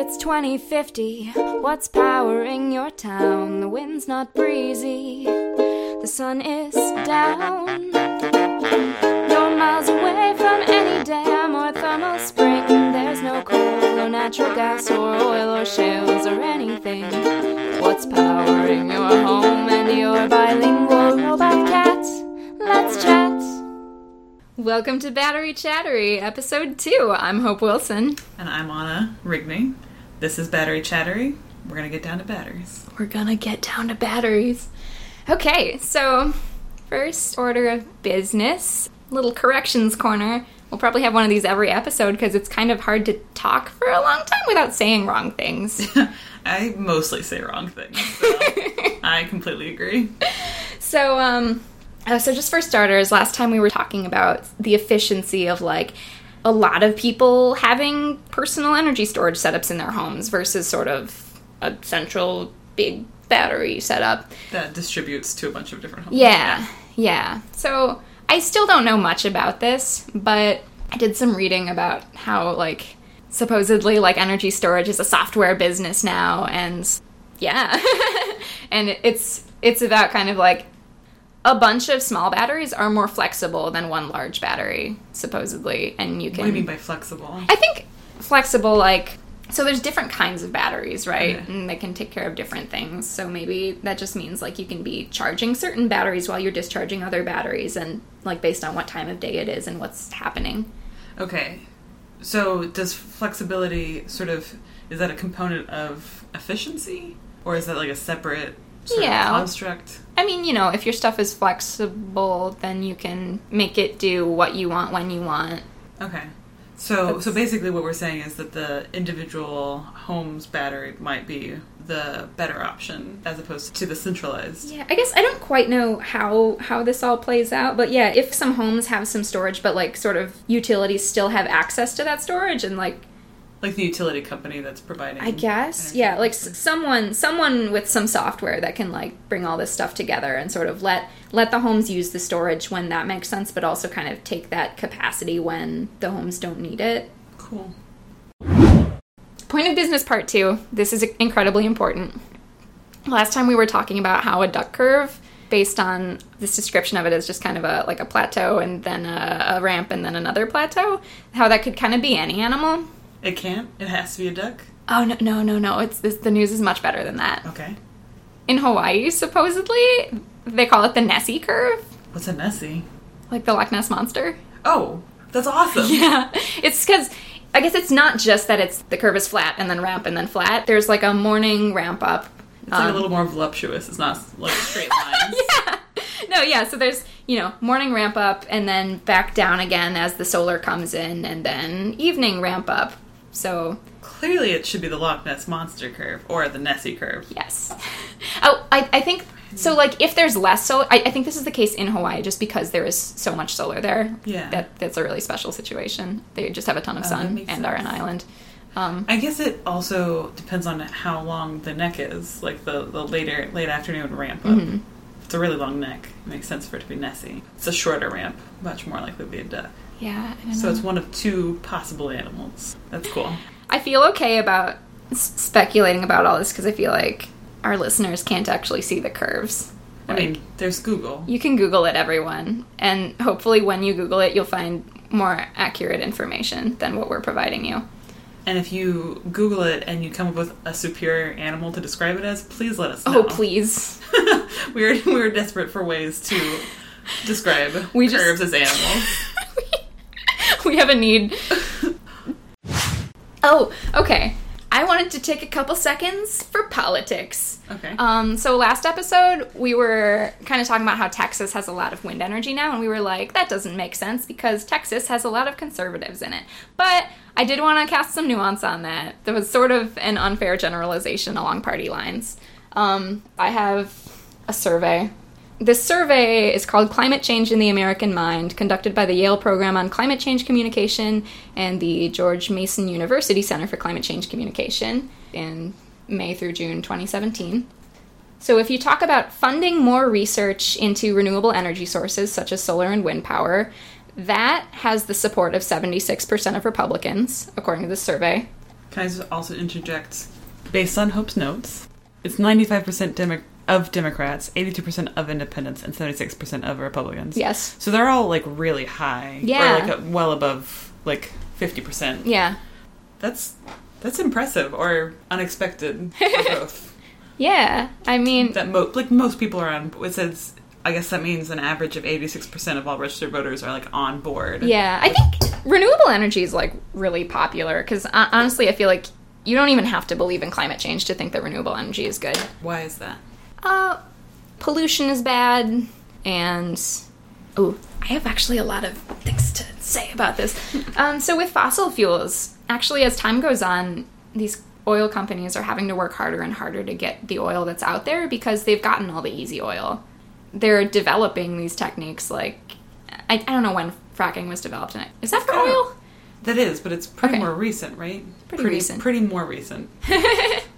It's 2050. What's powering your town? The wind's not breezy. The sun is down. You're miles away from any dam or thermal spring. There's no coal or natural gas or oil or shales or anything. What's powering your home and your bilingual robot cat? Let's chat. Welcome to Battery Chattery, episode 2. I'm Hope Wilson. And I'm Anna Rigney. This is Battery Chattery. We're gonna get down to batteries. We're gonna get down to batteries. Okay, so first order of business, little corrections corner. We'll probably have one of these every episode because it's kind of hard to talk for a long time without saying wrong things. I mostly say wrong things. So I completely agree. So, um, uh, so just for starters, last time we were talking about the efficiency of like a lot of people having personal energy storage setups in their homes versus sort of a central big battery setup. That distributes to a bunch of different homes. Yeah, yeah. So I still don't know much about this, but I did some reading about how like supposedly like energy storage is a software business now and yeah. and it's it's about kind of like a bunch of small batteries are more flexible than one large battery supposedly and you can What do you mean by flexible? I think flexible, like, so there's different kinds of batteries, right? Okay. And they can take care of different things. So maybe that just means like you can be charging certain batteries while you're discharging other batteries, and like based on what time of day it is and what's happening. Okay. So does flexibility sort of is that a component of efficiency? Or is that like a separate Yeah. construct? I mean, you know, if your stuff is flexible, then you can make it do what you want when you want. Okay. So That's- so basically what we're saying is that the individual home's battery might be the better option as opposed to the centralized. Yeah, I guess I don't quite know how how this all plays out, but yeah, if some homes have some storage, but like sort of utilities still have access to that storage, and like Like the utility company that's providing I guess, energy. yeah, like s- someone someone with some software that can like bring all this stuff together and sort of let let the homes use the storage when that makes sense, but also kind of take that capacity when the homes don't need it. Cool. Point of business part two. This is incredibly important. Last time we were talking about how a duck curve, based on this description of it, is just kind of a like a plateau and then a, a ramp and then another plateau. How that could kind of be any animal. It can't. It has to be a duck. Oh no no no no! It's this, the news is much better than that. Okay. In Hawaii, supposedly they call it the Nessie curve, What's a Nessie? like the Loch Ness monster. Oh, that's awesome. Yeah, it's because I guess it's not just that it's the curve is flat and then ramp and then flat. There's like a morning ramp up. It's like um, a little more voluptuous. It's not like straight lines. yeah. No, yeah. So there's you know morning ramp up and then back down again as the solar comes in, and then evening ramp up. So Clearly, it should be the Loch Ness monster curve or the Nessie curve. yes. Oh, I, I think so. Like if there's less solar, I, I think this is the case in Hawaii, just because there is so much solar there. Yeah. That that's a really special situation. They just have a ton of Oh, sun and are an island. Um, I guess it also depends on how long the neck is, like the, the later late afternoon ramp up. Mhm. It's a really long neck, it makes sense for it to be Nessie. It's a shorter ramp, much more likely to be a duck. Yeah. So know. it's one of two possible animals. That's cool. I feel okay about s- speculating about all this because I feel like our listeners can't actually see the curves. I mean, there's Google. You can Google it, everyone, and hopefully, when you Google it, you'll find more accurate information than what we're providing you. And if you Google it and you come up with a superior animal to describe it as, please let us oh, know. Oh, please. we're we're desperate for ways to describe We just- curves as animals. We have a need. Oh, okay. I wanted to take a couple seconds for politics. Okay. Um, so last episode we were kind of talking about how Texas has a lot of wind energy now, and we were like, that doesn't make sense because Texas has a lot of conservatives in it. But I did want to cast some nuance on that. There was sort of an unfair generalization along party lines. Um, I have a survey. This survey is called Climate Change in the American Mind, conducted by the Yale Program on Climate Change Communication and the George Mason University Center for Climate Change Communication in May through June 2017. So, if you talk about funding more research into renewable energy sources such as solar and wind power, that has the support of 76% of Republicans, according to this survey. Can I also interject? Based on Hope's notes, it's 95% Demo- of Democrats, 82% of independents, and 76% of Republicans. Yes. So they're all like really high. Yeah. Or like uh, well above like 50%. Yeah. That's that's impressive or unexpected for both. Yeah. I mean, that mo- like most people are on it says I guess that means an average of 86% of all registered voters are like on board. yeah. I think renewable energy is like really popular because honestly, I feel like you don't even have to believe in climate change to think that renewable energy is good. Why is that? Uh, pollution is bad, and oh, I have actually a lot of things to say about this. Um, so with fossil fuels, actually, as time goes on, these oil companies are having to work harder and harder to get the oil that's out there because they've gotten all the easy oil. They're developing these techniques like I, I don't know when fracking was developed. Is that for oil? That is, but it's pretty Okay. more recent, right? Pretty recent. Pretty more recent.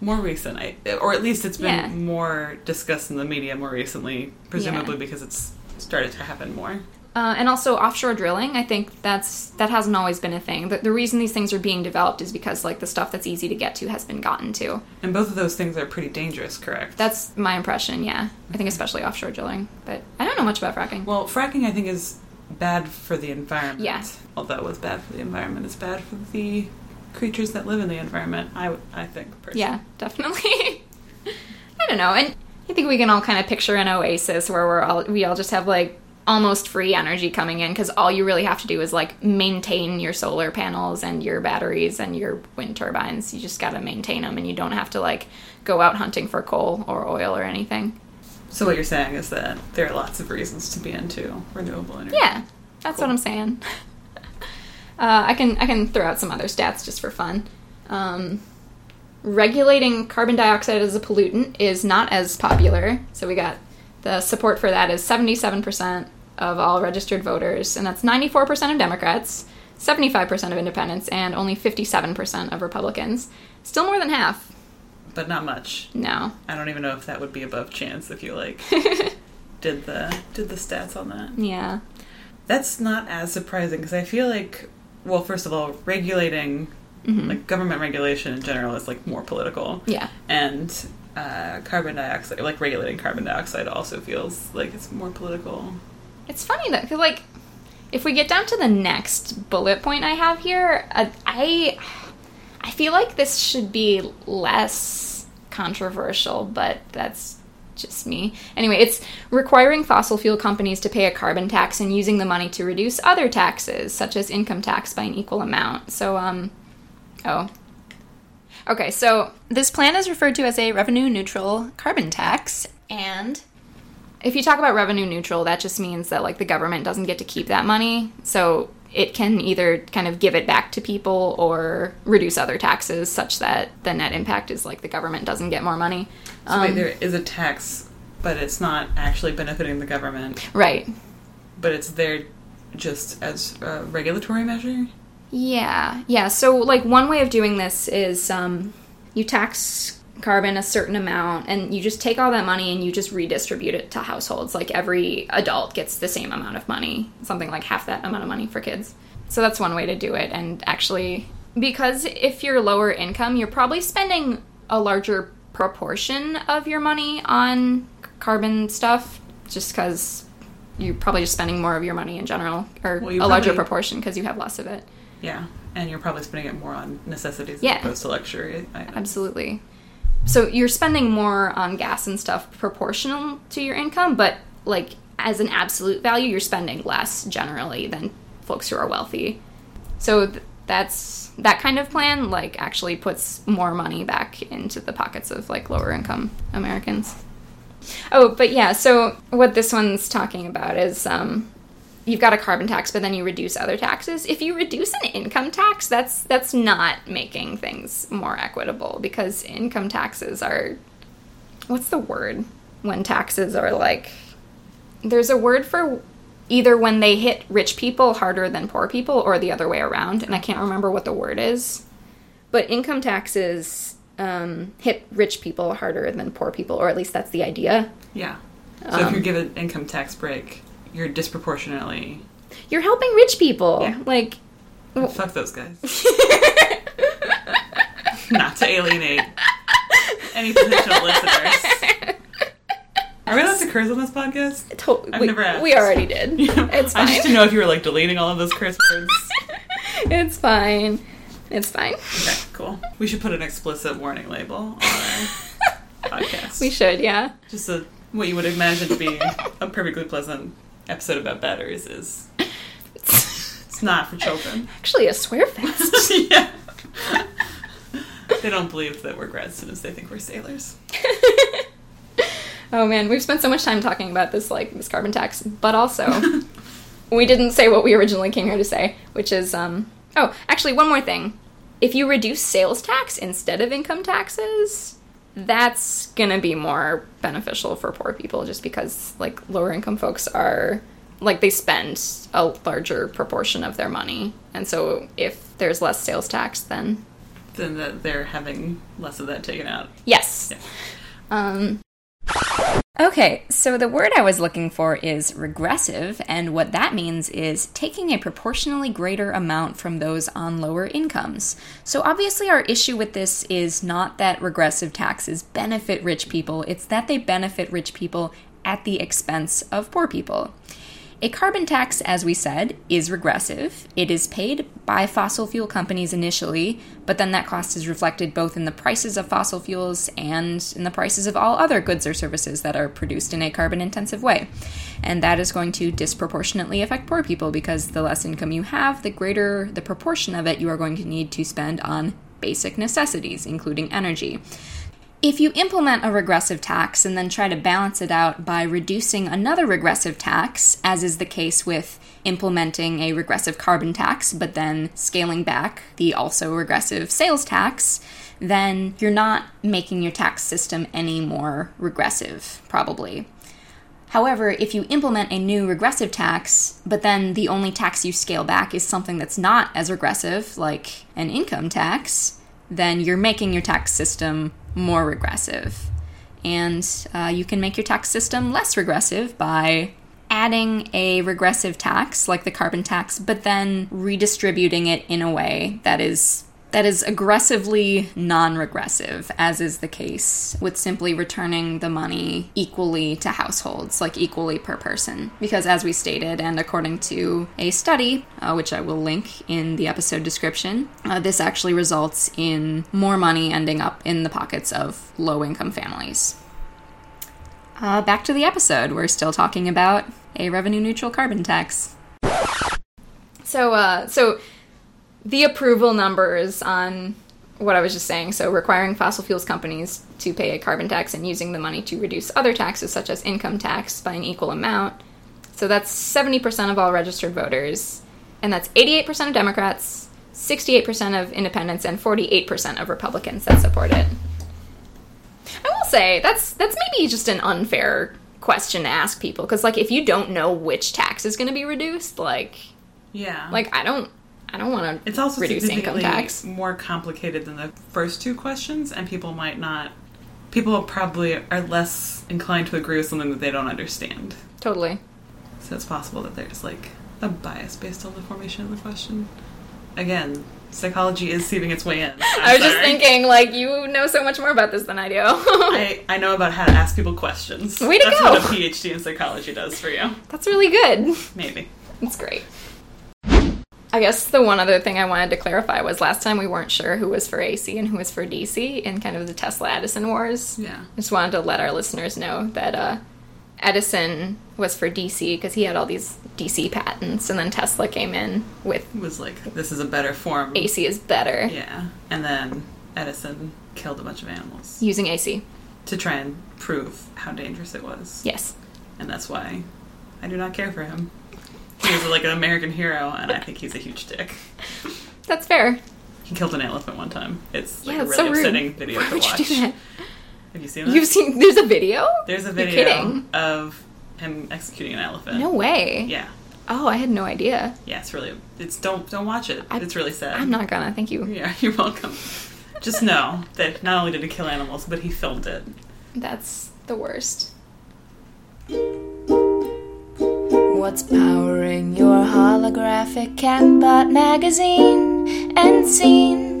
more recent, I, or at least it's been Yeah. more discussed in the media more recently, presumably because it's started to happen more. Uh, and also offshore drilling. I think that's that hasn't always been a thing. The, the reason these things are being developed is because like the stuff that's easy to get to has been gotten to. And both of those things are pretty dangerous, correct? That's my impression. Yeah, I think especially offshore drilling. But I don't know much about fracking. well, fracking I think is bad for the environment. Yeah. Although it's bad for the environment, it's bad for the creatures that live in the environment. I I think personally. yeah, definitely. I don't know, and I think we can all kind of picture an oasis where we're all we all just have like almost free energy coming in because all you really have to do is like maintain your solar panels and your batteries and your wind turbines. You just got to maintain them, and you don't have to like go out hunting for coal or oil or anything. So what you're saying is that there are lots of reasons to be into renewable energy. Yeah, that's Cool. what I'm saying. uh, I can I can throw out some other stats just for fun. Um, regulating carbon dioxide as a pollutant is not as popular. So we got the support for that is 77% of all registered voters, and that's 94% of Democrats, 75% of independents, and only 57% of Republicans. Still more than half. But not much. No. I don't even know if that would be above chance if you like did the did the stats on that. Yeah. That's not as surprising because I feel like well, first of all, regulating Mhm. like government regulation in general is like more political. Yeah. And uh, carbon dioxide, like regulating carbon dioxide, also feels like it's more political. It's funny that, 'cause, like, if we get down to the next bullet point I have here, uh, I, I feel like this should be less controversial, but that's just me. Anyway, it's requiring fossil fuel companies to pay a carbon tax and using the money to reduce other taxes, such as income tax, by an equal amount. So, um, oh. Okay, so this plan is referred to as a revenue neutral carbon tax, and if you talk about revenue neutral, that just means that like the government doesn't get to keep that money. So it can either kind of give it back to people or reduce other taxes such that the net impact is like the government doesn't get more money. So wait, Um, there is a tax, but it's not actually benefiting the government, right. but it's there just as a regulatory measure. Yeah. Yeah. So like one way of doing this is um, you tax carbon a certain amount and you just take all that money and you just redistribute it to households. Like every adult gets the same amount of money, something like half that amount of money for kids. So that's one way to do it. And actually, because if you're lower income, you're probably spending a larger proportion of your money on carbon stuff just because you're probably just spending more of your money in general or Well, a larger proportion because you have less of it. Yeah, and you're probably spending it more on necessities Yeah. as opposed to luxury items. Absolutely. So you're spending more on gas and stuff proportional to your income, but like as an absolute value, you're spending less generally than folks who are wealthy. So th- that's that kind of plan like actually puts more money back into the pockets of like lower income Americans. Oh, but yeah, so what this one's talking about is um you've got a carbon tax but then you reduce other taxes. If you reduce an income tax that's that's not making things more equitable because income taxes are what's the word when taxes are like there's a word for either when they hit rich people harder than poor people or the other way around and i can't remember what the word is. But income taxes um, hit rich people harder than poor people or at least that's the idea. Yeah. So if Um, you're given income tax break, you're disproportionately you're helping rich people Yeah. like fuck those guys. Not to alienate any potential listeners. Are we allowed to curse on this podcast? To- I've we, never asked. we already did. It's I fine. just to know if you were like deleting all of those curse words. it's fine. It's fine. Okay, cool. We should put an explicit warning label on our podcast. We should, yeah. Just a, what you would imagine to be a perfectly pleasant episode about batteries is. It's not for children. Actually, a swear fest. yeah. they don't believe that we're grad students. They think we're sailors. oh man, we've spent so much time talking about this, like this carbon tax, but also we didn't say what we originally came here to say, which is, um, oh, actually, one more thing. If you reduce sales tax instead of income taxes, that's gonna be more beneficial for poor people just because, like, lower income folks are, like, they spend a larger proportion of their money. And so if there's less sales tax, then Then that they're having less of that taken out. yes. Yeah. Um, Okay, so the word I was looking for is regressive, and what that means is taking a proportionally greater amount from those on lower incomes. So obviously, our issue with this is not that regressive taxes benefit rich people, it's that they benefit rich people at the expense of poor people. A carbon tax, as we said, is regressive. It is paid by fossil fuel companies initially, but then that cost is reflected both in the prices of fossil fuels and in the prices of all other goods or services that are produced in a carbon intensive way. And that is going to disproportionately affect poor people because the less income you have, the greater the proportion of it you are going to need to spend on basic necessities, including energy. If you implement a regressive tax and then try to balance it out by reducing another regressive tax, as is the case with implementing a regressive carbon tax but then scaling back the also regressive sales tax, then you're not making your tax system any more regressive, probably. However, if you implement a new regressive tax, but then the only tax you scale back is something that's not as regressive, like an income tax, then you're making your tax system more regressive. And uh, you can make your tax system less regressive by adding a regressive tax like the carbon tax, but then redistributing it in a way that is that is aggressively non-regressive, as is the case with simply returning the money equally to households, like equally per person. Because as we stated, and according to a study, uh, which I will link in the episode description, uh, this actually results in more money ending up in the pockets of low-income families. Uh, back to the episode. We're still talking about a revenue-neutral carbon tax. So, uh, so the approval numbers on what I was just saying, so requiring fossil fuels companies to pay a carbon tax and using the money to reduce other taxes such as income tax by an equal amount. So that's 70% of all registered voters, and that's 88% of Democrats, 68% of independents, and 48% of Republicans that support it. I will say that's that's maybe just an unfair question to ask people because like if you don't know which tax is going to be reduced, like Yeah. like I don't I don't want to it's also reduce income significantly tax. more complicated than the first two questions, and people might not. People probably are less inclined to agree with something that they don't understand. Totally. So it's possible that there's like a bias based on the formation of the question. Again, psychology is seeping its way in. I'm i was just thinking like you know so much more about this than I do. I, I know about how to ask people questions. Way to That's go. what a PhD in psychology does for you. That's really good. Maybe. It's great. I guess the one other thing I wanted to clarify was last time we weren't sure who was for AC and who was for DC in kind of the Tesla Edison wars. Yeah. I just wanted to let our listeners know that uh, Edison was for DC because he had all these DC patents, and then Tesla came in with was like, this is a better form. AC is better Yeah. And then Edison killed a bunch of animals using AC. to try and prove how dangerous it was. Yes. And that's why I do not care for him. He was like an American hero, and I think he's a huge dick. That's fair. He killed an elephant one time. It's like yeah, a really so rude. upsetting video Why to watch. you that? Have you seen it? You've seen? There's a video. There's a video of him executing an elephant. No way. Yeah. Oh, I had no idea. Yeah, it's really it's don't don't watch it. I- it's really sad. I'm not gonna. Thank you. Yeah, you're welcome. Just know that not only did he kill animals, but he filmed it. That's the worst. What's powering your holographic catbot magazine and scene?